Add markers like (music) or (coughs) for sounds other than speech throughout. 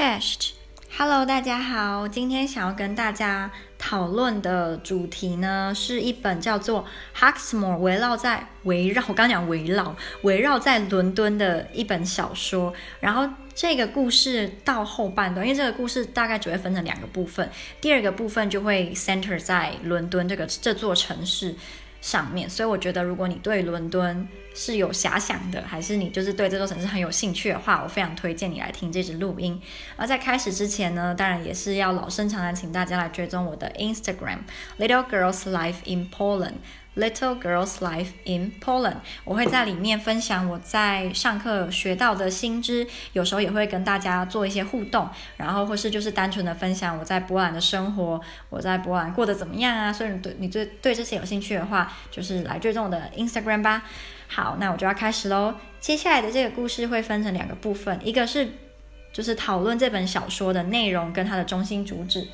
Cześć，Hello，大家好。今天想要跟大家讨论的主题呢，是一本叫做《Hawksmoor》，围绕在围绕我刚刚讲围绕围绕在伦敦的一本小说。然后这个故事到后半段，因为这个故事大概只会分成两个部分，第二个部分就会 center 在伦敦这个这座城市上面。所以我觉得，如果你对伦敦是有遐想的，还是你就是对这座城市很有兴趣的话，我非常推荐你来听这支录音。而在开始之前呢，当然也是要老生常谈，请大家来追踪我的 Instagram Little Girls Life in Poland Little Girls Life in Poland。我会在里面分享我在上课学到的新知，有时候也会跟大家做一些互动，然后或是就是单纯的分享我在波兰的生活，我在波兰过得怎么样啊？所以你对你对对这些有兴趣的话，就是来追踪我的 Instagram 吧。好，那我就要开始喽。接下来的这个故事会分成两个部分，一个是就是讨论这本小说的内容跟它的中心主旨，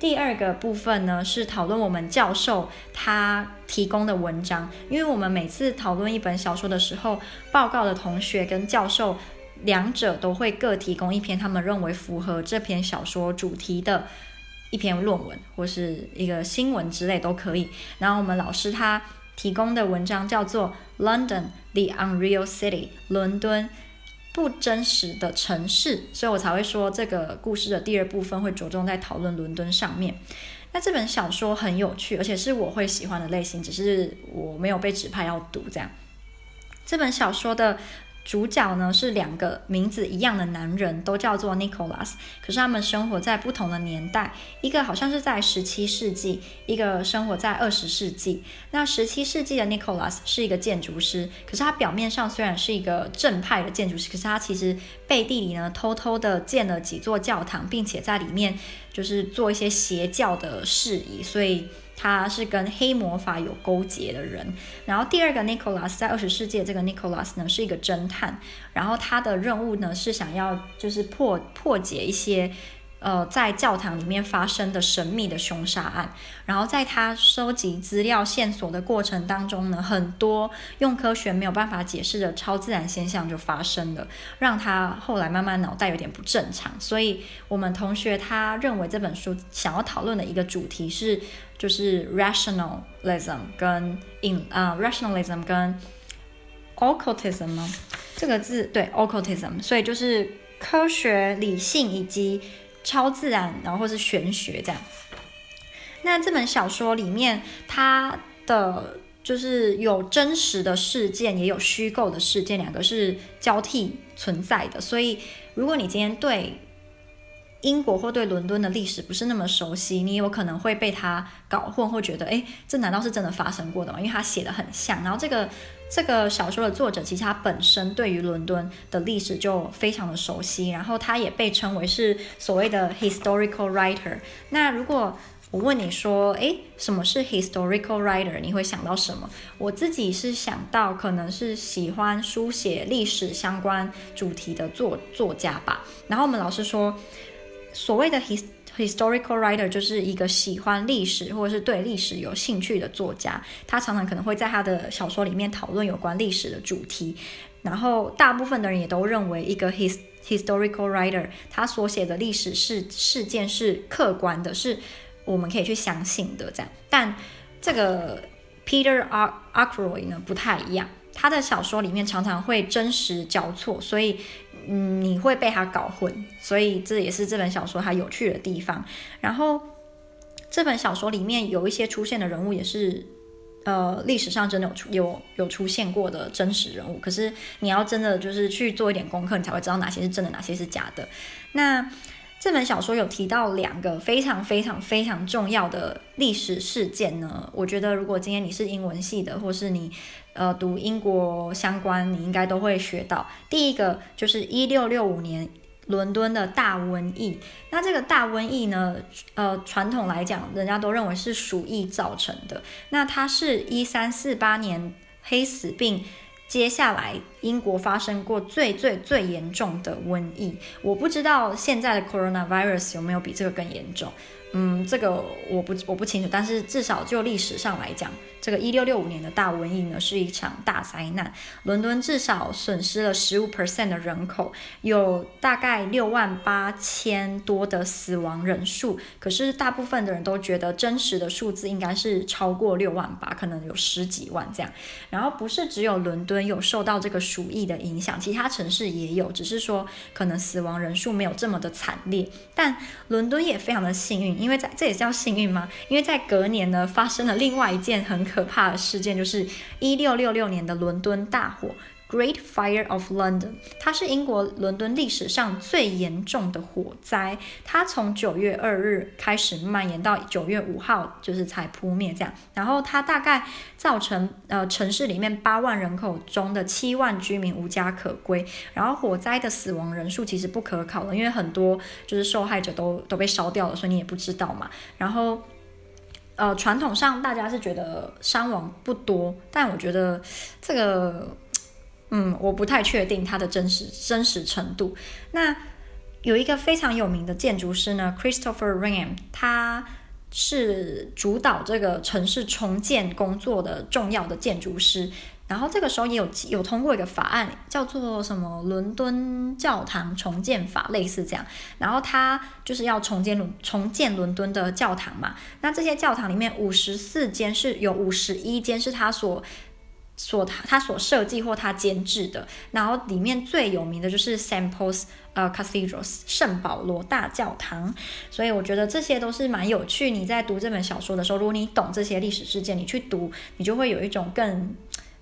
第二个部分呢是讨论我们教授他提供的文章。因为我们每次讨论一本小说的时候，报告的同学跟教授两者都会各提供一篇他们认为符合这篇小说主题的一篇论文或是一个新闻之类都可以。然后我们老师他。提供的文章叫做《London: The Unreal City》，伦敦不真实的城市，所以我才会说这个故事的第二部分会着重在讨论伦敦上面。那这本小说很有趣，而且是我会喜欢的类型，只是我没有被指派要读这样。这本小说的。主角呢是两个名字一样的男人，都叫做 Nicholas，可是他们生活在不同的年代，一个好像是在十七世纪，一个生活在二十世纪。那十七世纪的 Nicholas 是一个建筑师，可是他表面上虽然是一个正派的建筑师，可是他其实背地里呢偷偷的建了几座教堂，并且在里面就是做一些邪教的事宜，所以。他是跟黑魔法有勾结的人，然后第二个 Nicholas 在二十世纪这个 Nicholas 呢是一个侦探，然后他的任务呢是想要就是破破解一些。呃，在教堂里面发生的神秘的凶杀案，然后在他收集资料线索的过程当中呢，很多用科学没有办法解释的超自然现象就发生了，让他后来慢慢脑袋有点不正常。所以，我们同学他认为这本书想要讨论的一个主题是，就是 rationalism 跟 in 啊、rationalism 跟 occultism 吗？这个字对 occultism，所以就是科学理性以及。超自然，然后或是玄学这样。那这本小说里面，它的就是有真实的事件，也有虚构的事件，两个是交替存在的。所以，如果你今天对英国或对伦敦的历史不是那么熟悉，你有可能会被它搞混，或觉得，诶，这难道是真的发生过的吗？因为它写得很像。然后这个这个小说的作者，其实他本身对于伦敦的历史就非常的熟悉，然后他也被称为是所谓的 historical writer。那如果我问你说，诶，什么是 historical writer？你会想到什么？我自己是想到可能是喜欢书写历史相关主题的作作家吧。然后我们老师说。所谓的 his historical writer 就是一个喜欢历史或者是对历史有兴趣的作家，他常常可能会在他的小说里面讨论有关历史的主题。然后大部分的人也都认为，一个 his historical writer 他所写的历史事事件是客观的，是我们可以去相信的。这样，但这个 Peter Ackroyd 呢不太一样，他的小说里面常常会真实交错，所以。嗯，你会被他搞混，所以这也是这本小说它有趣的地方。然后，这本小说里面有一些出现的人物，也是呃历史上真的有出有有出现过的真实人物。可是你要真的就是去做一点功课，你才会知道哪些是真的，哪些是假的。那这本小说有提到两个非常非常非常重要的历史事件呢。我觉得如果今天你是英文系的，或是你呃读英国相关，你应该都会学到。第一个就是一六六五年伦敦的大瘟疫。那这个大瘟疫呢，呃，传统来讲，人家都认为是鼠疫造成的。那它是一三四八年黑死病接下来英国发生过最最最严重的瘟疫。我不知道现在的 coronavirus 有没有比这个更严重。嗯，这个我不我不清楚，但是至少就历史上来讲，这个一六六五年的大瘟疫呢是一场大灾难，伦敦至少损失了十五 percent 的人口，有大概六万八千多的死亡人数。可是大部分的人都觉得真实的数字应该是超过六万八，可能有十几万这样。然后不是只有伦敦有受到这个鼠疫的影响，其他城市也有，只是说可能死亡人数没有这么的惨烈。但伦敦也非常的幸运。因为在这也叫幸运吗？因为在隔年呢，发生了另外一件很可怕的事件，就是一六六六年的伦敦大火。Great Fire of London，它是英国伦敦历史上最严重的火灾。它从九月二日开始蔓延到九月五号，就是才扑灭这样。然后它大概造成呃城市里面八万人口中的七万居民无家可归。然后火灾的死亡人数其实不可考的，因为很多就是受害者都都被烧掉了，所以你也不知道嘛。然后呃传统上大家是觉得伤亡不多，但我觉得这个。嗯，我不太确定它的真实真实程度。那有一个非常有名的建筑师呢，Christopher Wren，他是主导这个城市重建工作的重要的建筑师。然后这个时候也有有通过一个法案，叫做什么伦敦教堂重建法，类似这样。然后他就是要重建伦重建伦敦的教堂嘛。那这些教堂里面五十四间是有五十一间是他所。所他他所设计或他监制的，然后里面最有名的就是 Saint Paul's 呃 Cathedral 圣保罗大教堂，所以我觉得这些都是蛮有趣。你在读这本小说的时候，如果你懂这些历史事件，你去读，你就会有一种更。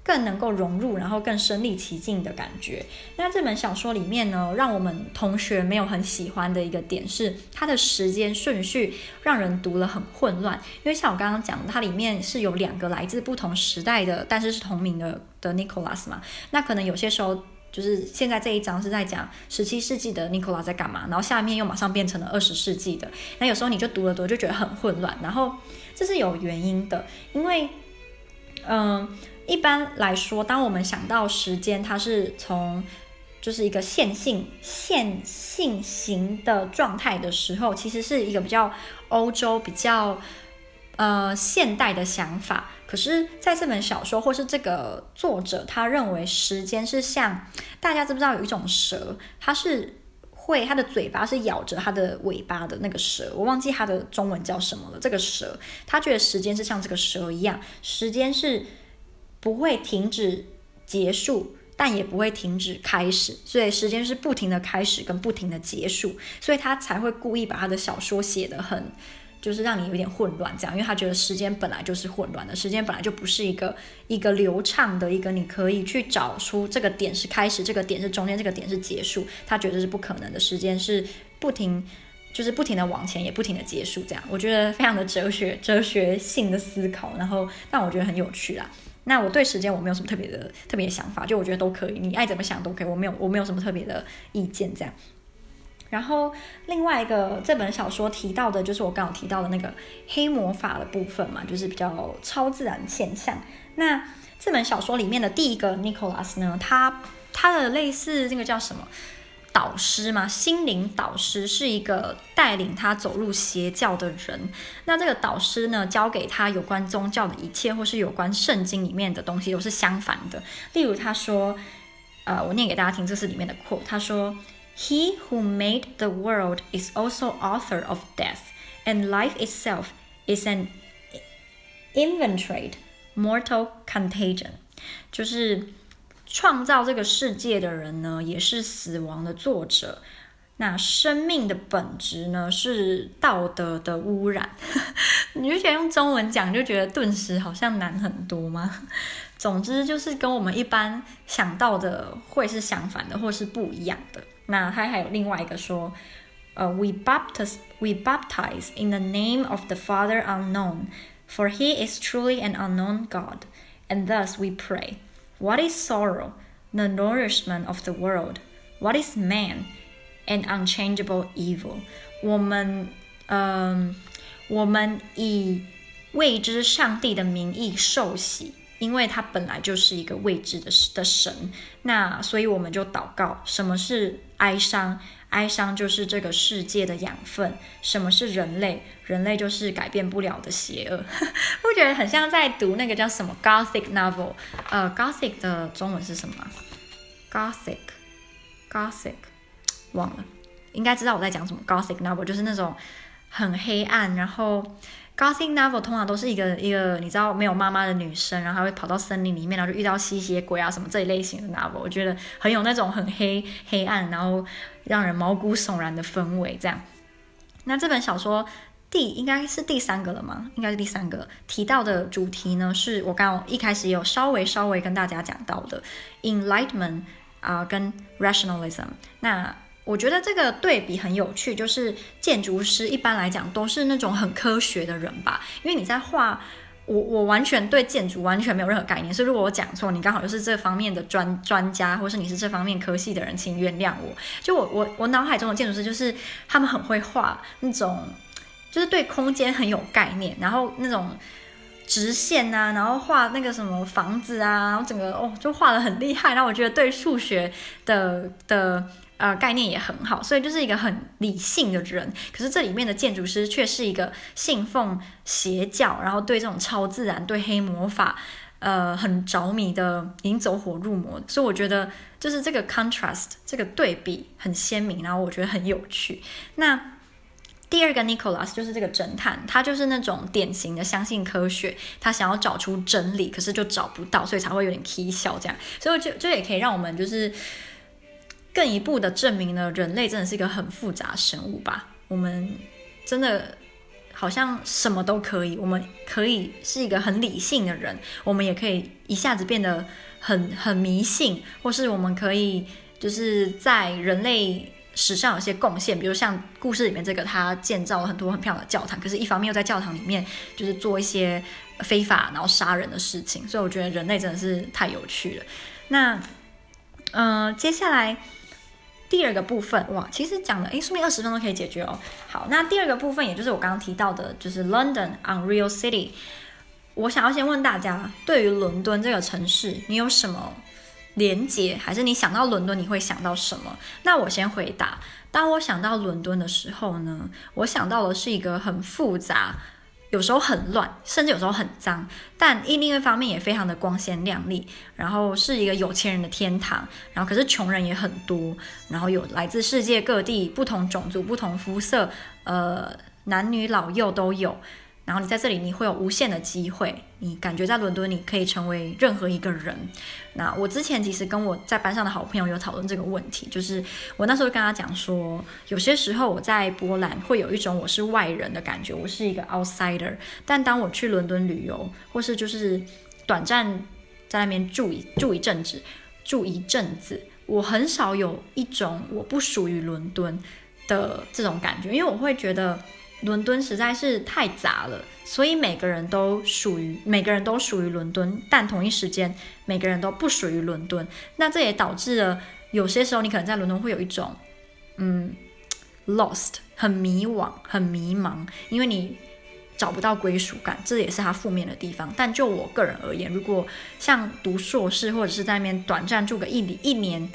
更能够融入，然后更身临其境的感觉。那这本小说里面呢，让我们同学没有很喜欢的一个点是，它的时间顺序让人读了很混乱。因为像我刚刚讲，它里面是有两个来自不同时代的，但是是同名的的 Nicholas 嘛。那可能有些时候就是现在这一章是在讲十七世纪的 Nicolas 在干嘛，然后下面又马上变成了二十世纪的。那有时候你就读了读就觉得很混乱。然后这是有原因的，因为嗯。一般来说，当我们想到时间，它是从就是一个线性线性型的状态的时候，其实是一个比较欧洲、比较呃现代的想法。可是，在这本小说或是这个作者，他认为时间是像大家知不知道有一种蛇，它是会它的嘴巴是咬着它的尾巴的那个蛇，我忘记它的中文叫什么了。这个蛇，他觉得时间是像这个蛇一样，时间是。不会停止结束，但也不会停止开始，所以时间是不停的开始跟不停的结束，所以他才会故意把他的小说写得很，就是让你有点混乱这样，因为他觉得时间本来就是混乱的，时间本来就不是一个一个流畅的一个，你可以去找出这个点是开始，这个点是中间，这个点是结束，他觉得是不可能的，时间是不停，就是不停的往前，也不停的结束这样，我觉得非常的哲学哲学性的思考，然后但我觉得很有趣啦。那我对时间我没有什么特别的特别的想法，就我觉得都可以，你爱怎么想都可以，我没有我没有什么特别的意见这样。然后另外一个这本小说提到的就是我刚刚提到的那个黑魔法的部分嘛，就是比较超自然现象。那这本小说里面的第一个 Nicholas 呢，他他的类似那个叫什么？导师嘛，心灵导师是一个带领他走入邪教的人。那这个导师呢，教给他有关宗教的一切，或是有关圣经里面的东西，都是相反的。例如，他说，呃，我念给大家听，这是里面的 quote。他说：“He who made the world is also author of death, and life itself is an inveterate mortal contagion。”就是。创造这个世界的人呢，也是死亡的作者。那生命的本质呢，是道德的污染。你就觉得用中文讲，就觉得顿时好像难很多吗？总之就是跟我们一般想到的会是相反的，或是不一样的。那他还有另外一个说，呃，We baptize, we baptize in the name of the Father unknown, for He is truly an unknown God, and thus we pray. What is sorrow? The nourishment of the world. What is man? An unchangeable evil. 我们，嗯，我们以未知上帝的名义受洗，因为他本来就是一个未知的的神。那所以我们就祷告，什么是哀伤？哀伤就是这个世界的养分。什么是人类？人类就是改变不了的邪恶。(laughs) 我觉得很像在读那个叫什么 Gothic novel？呃，Gothic 的中文是什么？Gothic，Gothic，忘了。应该知道我在讲什么。Gothic novel 就是那种很黑暗，然后 Gothic novel 通常都是一个一个你知道没有妈妈的女生，然后会跑到森林里面，然后就遇到吸血鬼啊什么这一类型的 novel。我觉得很有那种很黑黑暗，然后让人毛骨悚然的氛围。这样，那这本小说第应该是第三个了吗？应该是第三个提到的主题呢，是我刚刚一开始有稍微稍微跟大家讲到的 Enlightenment 啊、跟 Rationalism。那我觉得这个对比很有趣，就是建筑师一般来讲都是那种很科学的人吧，因为你在画，我我完全对建筑完全没有任何概念，所以如果我讲错，你刚好又是这方面的专专家，或是你是这方面科系的人，请原谅我。就我我我脑海中的建筑师就是他们很会画那种，就是对空间很有概念，然后那种直线啊，然后画那个什么房子啊，然后整个哦就画得很厉害，然后我觉得对数学的的。呃，概念也很好，所以就是一个很理性的人。可是这里面的建筑师却是一个信奉邪教，然后对这种超自然、对黑魔法，呃，很着迷的，已经走火入魔。所以我觉得就是这个 contrast，这个对比很鲜明，然后我觉得很有趣。那第二个 Nicholas 就是这个侦探，他就是那种典型的相信科学，他想要找出真理，可是就找不到，所以才会有点起笑这样。所以就就也可以让我们就是。更一步的证明了人类真的是一个很复杂生物吧？我们真的好像什么都可以，我们可以是一个很理性的人，我们也可以一下子变得很很迷信，或是我们可以就是在人类史上有些贡献，比如像故事里面这个，他建造了很多很漂亮的教堂，可是一方面又在教堂里面就是做一些非法然后杀人的事情，所以我觉得人类真的是太有趣了。那嗯、接下来。第二个部分哇，其实讲的诶，说明二十分钟可以解决哦。好，那第二个部分，也就是我刚刚提到的，就是 London Unreal City。我想要先问大家，对于伦敦这个城市，你有什么连结？还是你想到伦敦，你会想到什么？那我先回答，当我想到伦敦的时候呢，我想到的是一个很复杂。有时候很乱，甚至有时候很脏，但另一方面也非常的光鲜亮丽，然后是一个有钱人的天堂，然后可是穷人也很多，然后有来自世界各地不同种族、不同肤色，呃，男女老幼都有。然后你在这里，你会有无限的机会。你感觉在伦敦，你可以成为任何一个人。那我之前其实跟我在班上的好朋友有讨论这个问题，就是我那时候跟他讲说，有些时候我在波兰会有一种我是外人的感觉，我是一个 outsider。但当我去伦敦旅游，或是就是短暂在那边住一住一阵子，住一阵子，我很少有一种我不属于伦敦的这种感觉，因为我会觉得。伦敦实在是太杂了，所以每个人都属于每个人都属于伦敦，但同一时间每个人都不属于伦敦。那这也导致了有些时候你可能在伦敦会有一种嗯 lost 很迷惘、很迷茫，因为你找不到归属感，这也是它负面的地方。但就我个人而言，如果像读硕士或者是在那边短暂住个一一年。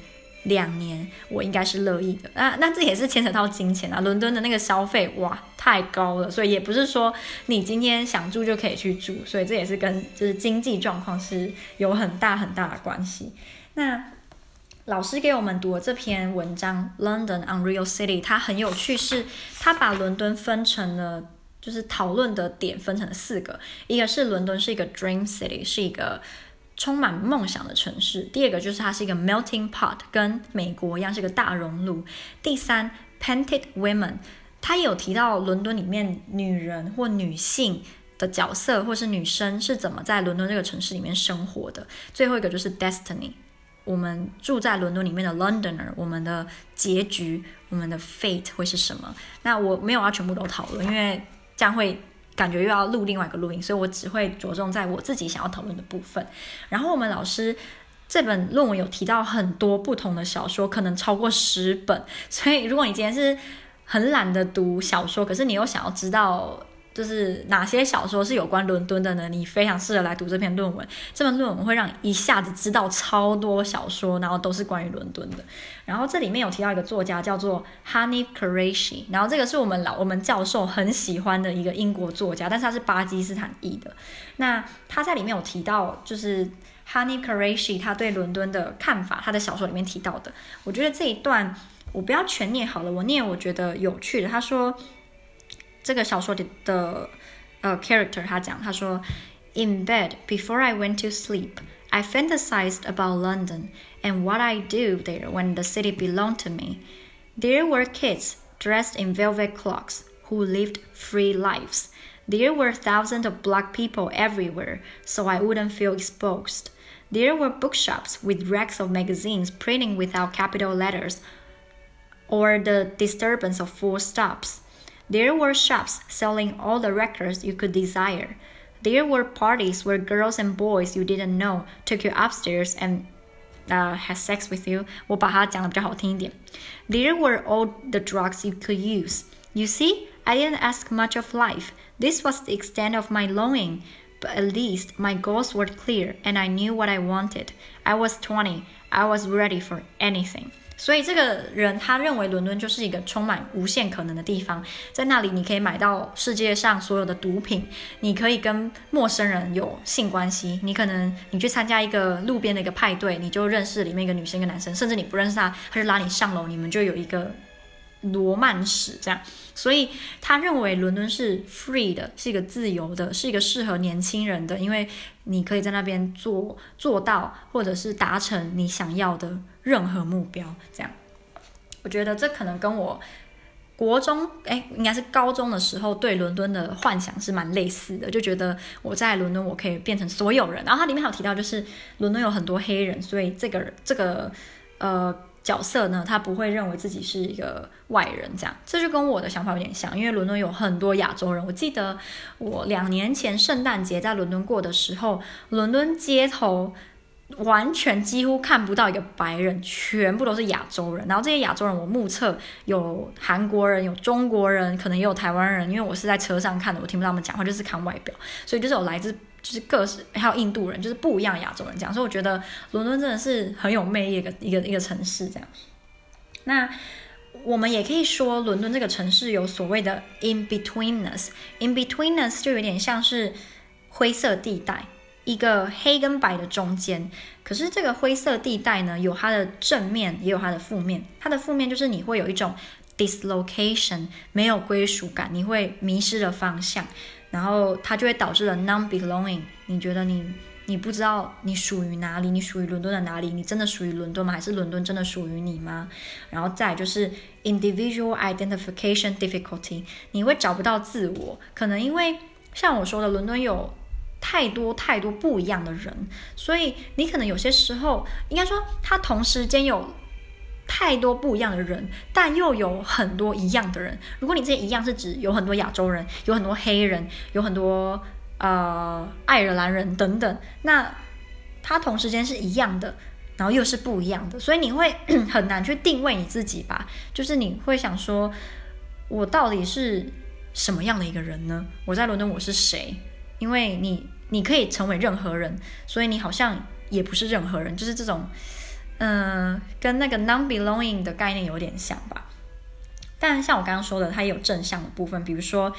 两年，我应该是乐意的。那那这也是牵扯到金钱啊。伦敦的那个消费哇太高了，所以也不是说你今天想住就可以去住，所以这也是跟就是经济状况是有很大很大的关系。那老师给我们读的这篇文章《London Unreal City》，它很有趣，是它把伦敦分成了就是讨论的点分成了四个，一个是伦敦是一个 Dream City，是一个。充满梦想的城市。第二个就是它是一个 melting pot，跟美国一样是个大熔炉。第三，painted women，它也有提到伦敦里面女人或女性的角色，或是女生是怎么在伦敦这个城市里面生活的。最后一个就是 destiny，我们住在伦敦里面的 Londoner，我们的结局，我们的 fate 会是什么？那我没有要全部都讨论，因为这样会。感觉又要录另外一个录音，所以我只会着重在我自己想要讨论的部分。然后我们老师这本论文有提到很多不同的小说，可能超过十本。所以如果你今天是很懒得读小说，可是你又想要知道就是哪些小说是有关伦敦的呢？你非常适合来读这篇论文。这篇论文会让一下子知道超多小说，然后都是关于伦敦的。然后这里面有提到一个作家叫做 Hanif Kureishi，然后这个是我们老我们教授很喜欢的一个英国作家，但是他是巴基斯坦裔的。那他在里面有提到，就是 Hanif Kureishi 他对伦敦的看法，他的小说里面提到的。我觉得这一段我不要全念好了，我念我觉得有趣的。他说。这个小说里的呃 character，他讲，他说，In bed before I went to sleep, I fantasized about London and what I do there when the city belonged to me. There were kids dressed in velvet cloaks who lived free lives. There were thousands of black people everywhere, so I wouldn't feel exposed. There were bookshops with racks of magazines printing without capital letters, or the disturbance of full stops. There were shops selling all the records you could desire. There were parties where girls and boys you didn't know took you upstairs and uh, had sex with you. 我把它讲得比较好听一点. There were all the drugs you could use. You see, I didn't ask much of life. This was the extent of my longing. But at least my goals were clear and I knew what I wanted. I was 20. I was ready for anything. 所以这个人他认为伦敦就是一个充满无限可能的地方，在那里你可以买到世界上所有的毒品，你可以跟陌生人有性关系，你可能你去参加一个路边的一个派对，你就认识里面一个女生一个男生，甚至你不认识他，他就拉你上楼，你们就有一个罗曼史这样。所以他认为伦敦是 free 的，是一个自由的，是一个适合年轻人的，因为你可以在那边做做到，或者是达成你想要的任何目标。这样，我觉得这可能跟我国中，哎，应该是高中的时候对伦敦的幻想是蛮类似的，就觉得我在伦敦我可以变成所有人。然后它里面还有提到，就是伦敦有很多黑人，所以这个这个呃。角色呢，他不会认为自己是一个外人，这样，这就跟我的想法有点像。因为伦敦有很多亚洲人，我记得我两年前圣诞节在伦敦过的时候，伦敦街头完全几乎看不到一个白人，全部都是亚洲人。然后这些亚洲人，我目测有韩国人，有中国人，可能也有台湾人，因为我是在车上看的，我听不到他们讲话，就是看外表，所以就是有来自。就是各式，还有印度人，就是不一样的亚洲人这样，所以我觉得伦敦真的是很有魅力的一个一个一个城市这样。那我们也可以说，伦敦这个城市有所谓的 in betweenness，in betweenness 就有点像是灰色地带，一个黑跟白的中间。可是这个灰色地带呢，有它的正面，也有它的负面。它的负面就是你会有一种 dislocation，没有归属感，你会迷失了方向。然后它就会导致了 non-belonging，你觉得你你不知道你属于哪里，你属于伦敦的哪里，你真的属于伦敦吗？还是伦敦真的属于你吗？然后再就是 individual identification difficulty，你会找不到自我，可能因为像我说的，伦敦有太多太多不一样的人，所以你可能有些时候应该说，它同时间有。太多不一样的人，但又有很多一样的人。如果你这一样是指有很多亚洲人，有很多黑人，有很多呃爱尔兰人等等，那它同时间是一样的，然后又是不一样的，所以你会 (clears throat) 很难去定位你自己吧？就是你会想说，我到底是什么样的一个人呢？我在伦敦我是谁？因为你你可以成为任何人，所以你好像也不是任何人，就是这种。嗯，跟那个 non-belonging 的概念有点像吧，但像我刚刚说的，它也有正向的部分，比如说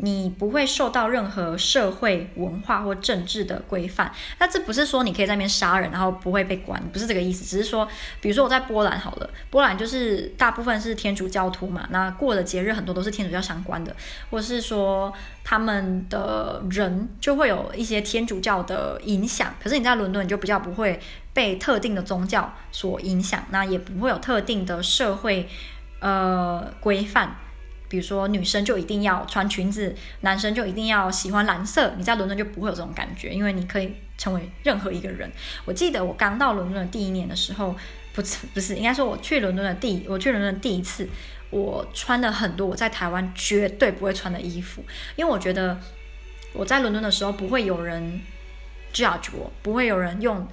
你不会受到任何社会文化或政治的规范。那这不是说你可以在那边杀人，然后不会被管，不是这个意思。只是说，比如说我在波兰好了，波兰就是大部分是天主教徒嘛，那过的节日很多都是天主教相关的，或是说他们的人就会有一些天主教的影响。可是你在伦敦，你就比较不会。被特定的宗教所影响，那也不会有特定的社会呃规范，比如说女生就一定要穿裙子，男生就一定要喜欢蓝色。你在伦敦就不会有这种感觉，因为你可以成为任何一个人。我记得我刚到伦敦的第一年的时候，不是不是，应该说我去伦敦的第我去伦敦的第一次，我穿了很多我在台湾绝对不会穿的衣服，因为我觉得我在伦敦的时候不会有人 judge 我，不会有人用。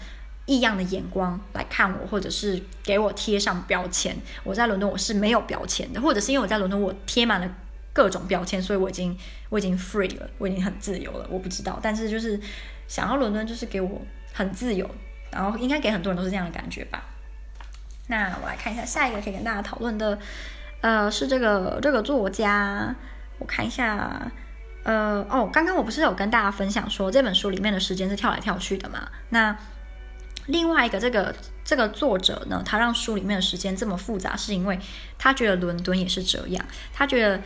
异样的眼光来看我，或者是给我贴上标签。我在伦敦我是没有标签的，或者是因为我在伦敦我贴满了各种标签，所以我已经我已经 free 了，我已经很自由了。我不知道，但是就是想要伦敦，就是给我很自由，然后应该给很多人都是这样的感觉吧。那我来看一下下一个可以跟大家讨论的，呃，是这个这个作家，我看一下，呃，哦，刚刚我不是有跟大家分享说这本书里面的时间是跳来跳去的嘛？那另外一个这个这个作者呢，他让书里面的时间这么复杂，是因为他觉得伦敦也是这样，他觉得。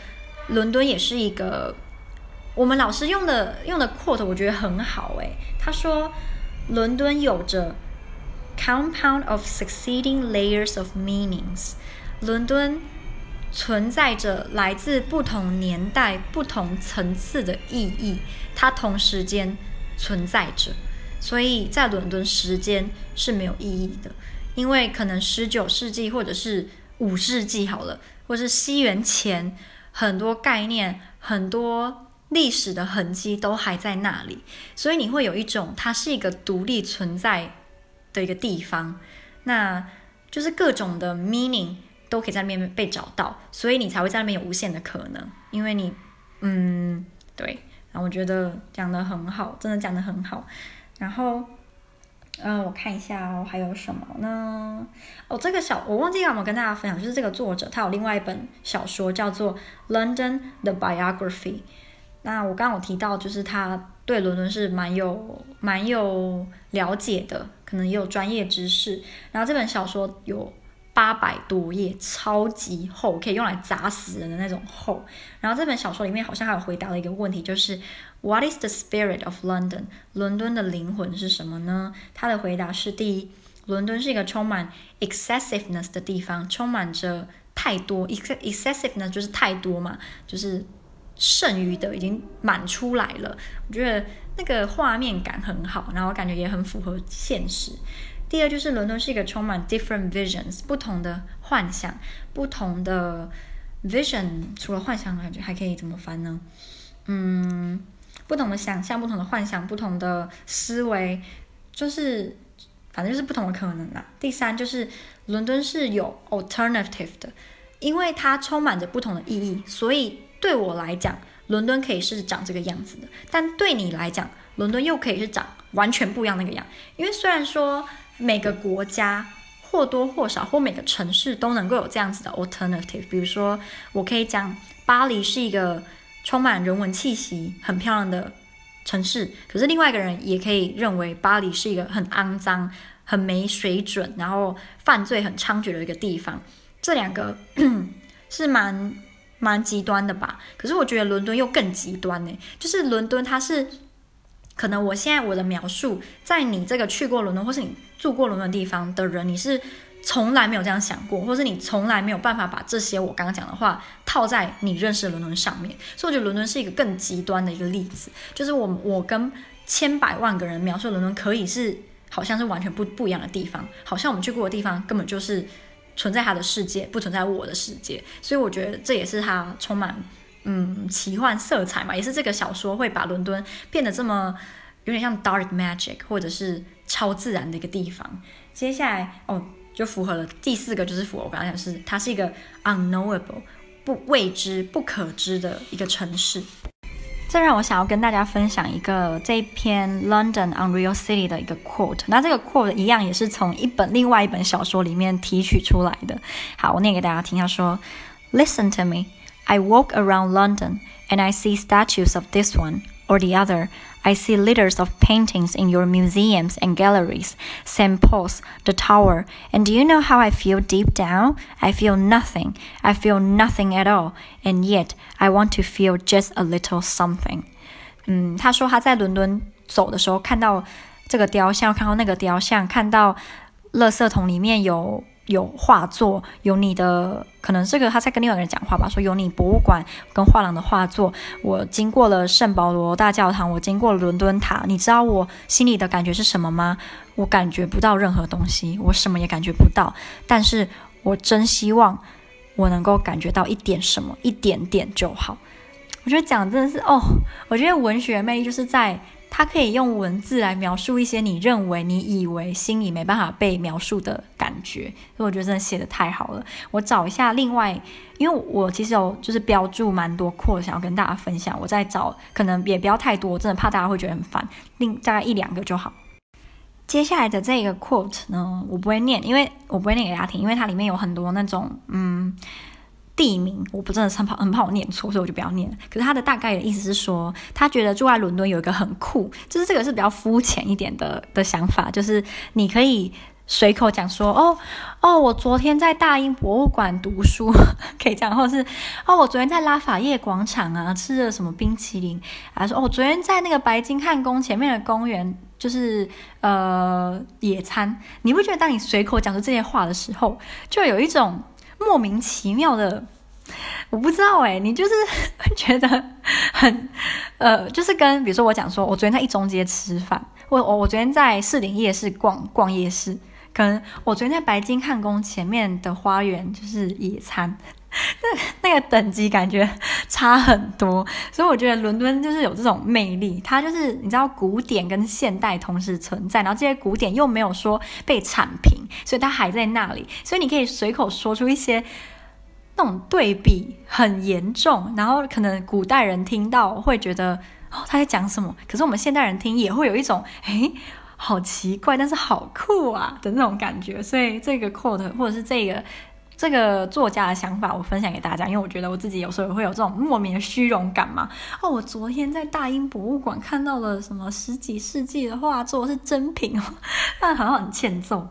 伦敦也是一个，我们老师用的用的 quote，我觉得很好诶。他说，伦敦有着 compound of succeeding layers of meanings。伦敦存在着来自不同年代、不同层次的意义，它同时间存在着。所以在伦敦，时间是没有意义的，因为可能十九世纪或者是五世纪好了，或是西元前。很多概念、很多历史的痕迹都还在那里，所以你会有一种它是一个独立存在的一个地方，那就是各种的 meaning 都可以在那边被找到，所以你才会在那边有无限的可能，因为你，嗯，对，然后我觉得讲得很好，真的讲得很好，然后。嗯，我看一下哦，还有什么呢？哦，这个小我忘记有没有跟大家分享，就是这个作者他有另外一本小说叫做《London the Biography》。那我刚刚有提到，就是他对伦敦是蛮有蛮有了解的，可能也有专业知识。然后这本小说有。八百多页，超级厚，可以用来砸死人的那种厚。然后这本小说里面好像还有回答了一个问题，就是 What is the spirit of London？伦敦的灵魂是什么呢？他的回答是：第一，伦敦是一个充满 excessiveness 的地方，充满着太多 excessiveness 就是太多嘛，就是剩余的已经满出来了。我觉得那个画面感很好，然后我感觉也很符合现实。第二就是伦敦是一个充满 different visions 不同的幻想，不同的 vision，除了幻想，感觉还可以怎么翻呢？嗯，不同的想象，不同的幻想，不同的思维，就是反正就是不同的可能啦。第三就是伦敦是有 alternative 的，因为它充满着不同的意义，所以对我来讲，伦敦可以是长这个样子的，但对你来讲，伦敦又可以是长完全不一样那个样，因为虽然说。每个国家或多或少，或每个城市都能够有这样子的 alternative。比如说，我可以讲巴黎是一个充满人文气息、很漂亮的城市，可是另外一个人也可以认为巴黎是一个很肮脏、很没水准，然后犯罪很猖獗的一个地方。这两个 (coughs) 是蛮蛮极端的吧？可是我觉得伦敦又更极端呢，就是伦敦它是。可能我现在我的描述，在你这个去过伦敦或是你住过伦敦地方的人，你是从来没有这样想过，或是你从来没有办法把这些我刚刚讲的话套在你认识的伦敦上面。所以我觉得伦敦是一个更极端的一个例子，就是我我跟千百万个人描述伦敦，可以是好像是完全不不一样的地方，好像我们去过的地方根本就是存在他的世界，不存在我的世界。所以我觉得这也是他充满。嗯，奇幻色彩嘛，也是这个小说会把伦敦变得这么有点像 dark magic 或者是超自然的一个地方。接下来哦，就符合了第四个，就是符合我刚才讲，是它是一个 unknowable 不未知、不可知的一个城市。这让我想要跟大家分享一个这一篇 London Unreal City 的一个 quote。那这个 quote 一样也是从一本另外一本小说里面提取出来的。好，我念给大家听。他说：“Listen to me。” I walk around London and I see statues of this one or the other. I see litters of paintings in your museums and galleries, St. Paul's, the Tower. And do you know how I feel deep down? I feel nothing. I feel nothing at all. And yet I want to feel just a little something. 嗯，他说他在伦敦走的时候，看到这个雕像，看到那个雕像，看到垃圾桶里面有。 有画作，有你的，可能这个他在跟另外一个人讲话吧，说有你博物馆跟画廊的画作。我经过了圣保罗大教堂，我经过了伦敦塔，你知道我心里的感觉是什么吗？我感觉不到任何东西，我什么也感觉不到。但是我真希望我能够感觉到一点什么，一点点就好。我觉得讲真的是哦，我觉得文学魅力就是在。它可以用文字来描述一些你认为、你以为、心里没办法被描述的感觉。所以我觉得真的写的太好了。我找一下另外，因为我其实有就是标注蛮多 quote 想要跟大家分享，我再找，可能也不要太多，真的怕大家会觉得很烦，另大概一两个就好。接下来的这个 quote 呢，我不会念，因为我不会念给大家听，因为它里面有很多那种嗯地名，我不真的很怕很怕我念错，所以我就不要念。可是他的大概的意思是说，他觉得住在伦敦有一个很酷，就是这个是比较肤浅一点的的想法，就是你可以随口讲说，哦哦，我昨天在大英博物馆读书，(laughs) 可以这样，或是哦，我昨天在拉法叶广场啊吃了什么冰淇淋，还说哦，我昨天在那个白金汉宫前面的公园。就是呃野餐，你不觉得当你随口讲出这些话的时候，就有一种莫名其妙的，我不知道哎，你就是 (laughs) 觉得很呃，就是跟比如说我讲说，我昨天在一中街吃饭，我我我昨天在士林夜市逛逛夜市，可能我昨天在白金汉宫前面的花园就是野餐。(laughs) 那那个等级感觉差很多，所以我觉得伦敦就是有这种魅力，它就是你知道古典跟现代同时存在，然后这些古典又没有说被铲平，所以它还在那里，所以你可以随口说出一些那种对比很严重，然后可能古代人听到会觉得哦他在讲什么，可是我们现代人听也会有一种诶好奇怪，但是好酷啊的那种感觉，所以这个 quote 或者是这个。这个作家的想法，我分享给大家，因为我觉得我自己有时候会有这种莫名的虚荣感嘛。哦，我昨天在大英博物馆看到了什么十几世纪的画作，是真品哦，(laughs) 但好像很欠揍。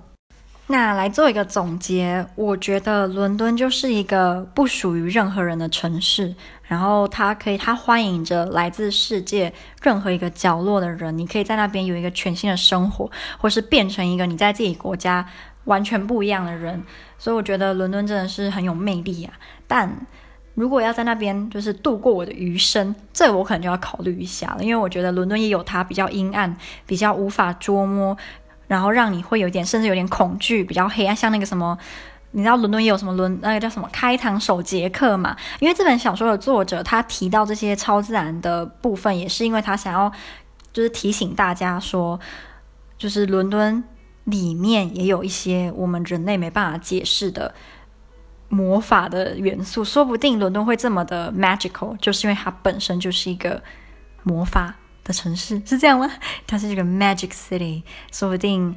那来做一个总结，我觉得伦敦就是一个不属于任何人的城市，然后它可以，它欢迎着来自世界任何一个角落的人，你可以在那边有一个全新的生活，或是变成一个你在自己国家。完全不一样的人，所以我觉得伦敦真的是很有魅力啊。但如果要在那边就是度过我的余生，这我可能就要考虑一下了，因为我觉得伦敦也有它比较阴暗、比较无法捉摸，然后让你会有点甚至有点恐惧、比较黑暗，像那个什么，你知道伦敦也有什么伦那个叫什么开膛手杰克嘛？因为这本小说的作者他提到这些超自然的部分，也是因为他想要就是提醒大家说，就是伦敦。里面也有一些我们人类没办法解释的魔法的元素，说不定伦敦会这么的 magical，就是因为它本身就是一个魔法的城市，(laughs) 是这样吗？它是一个 magic city，说不定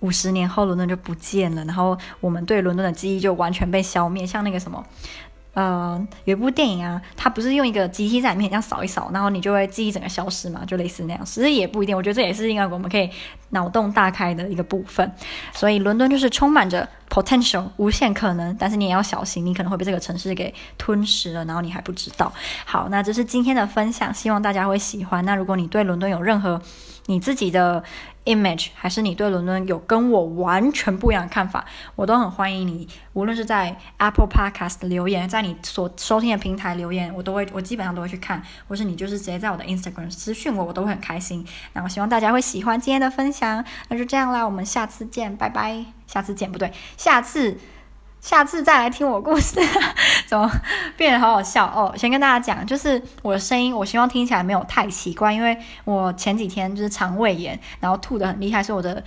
五十年后伦敦就不见了，然后我们对伦敦的记忆就完全被消灭，像那个什么。呃，有一部电影啊，它不是用一个机器在里面这样扫一扫，然后你就会记忆整个消失嘛，就类似那样。其实也不一定，我觉得这也是另外一个我们可以脑洞大开的一个部分。所以伦敦就是充满着 potential 无限可能，但是你也要小心，你可能会被这个城市给吞噬了，然后你还不知道。好，那这是今天的分享，希望大家会喜欢。那如果你对伦敦有任何你自己的 image，还是你对伦敦有跟我完全不一样的看法，我都很欢迎你，无论是在 Apple Podcast 留言，在你所收听的平台留言，我都会，我基本上都会去看，或是你就是直接在我的 Instagram 私讯我，我都会很开心。那我希望大家会喜欢今天的分享，那就这样啦，我们下次见，拜拜。下次见，不对，下次。下次再来听我故事，(laughs) 怎么变得好好笑哦？先跟大家讲，就是我的声音，我希望听起来没有太奇怪，因为我前几天就是肠胃炎，然后吐得很厉害，所以我的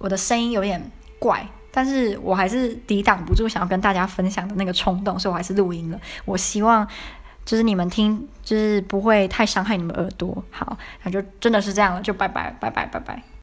我的声音有点怪，但是我还是抵挡不住想要跟大家分享的那个冲动，所以我还是录音了。我希望就是你们听，就是不会太伤害你们耳朵。好，那就真的是这样了，就拜拜拜拜拜拜。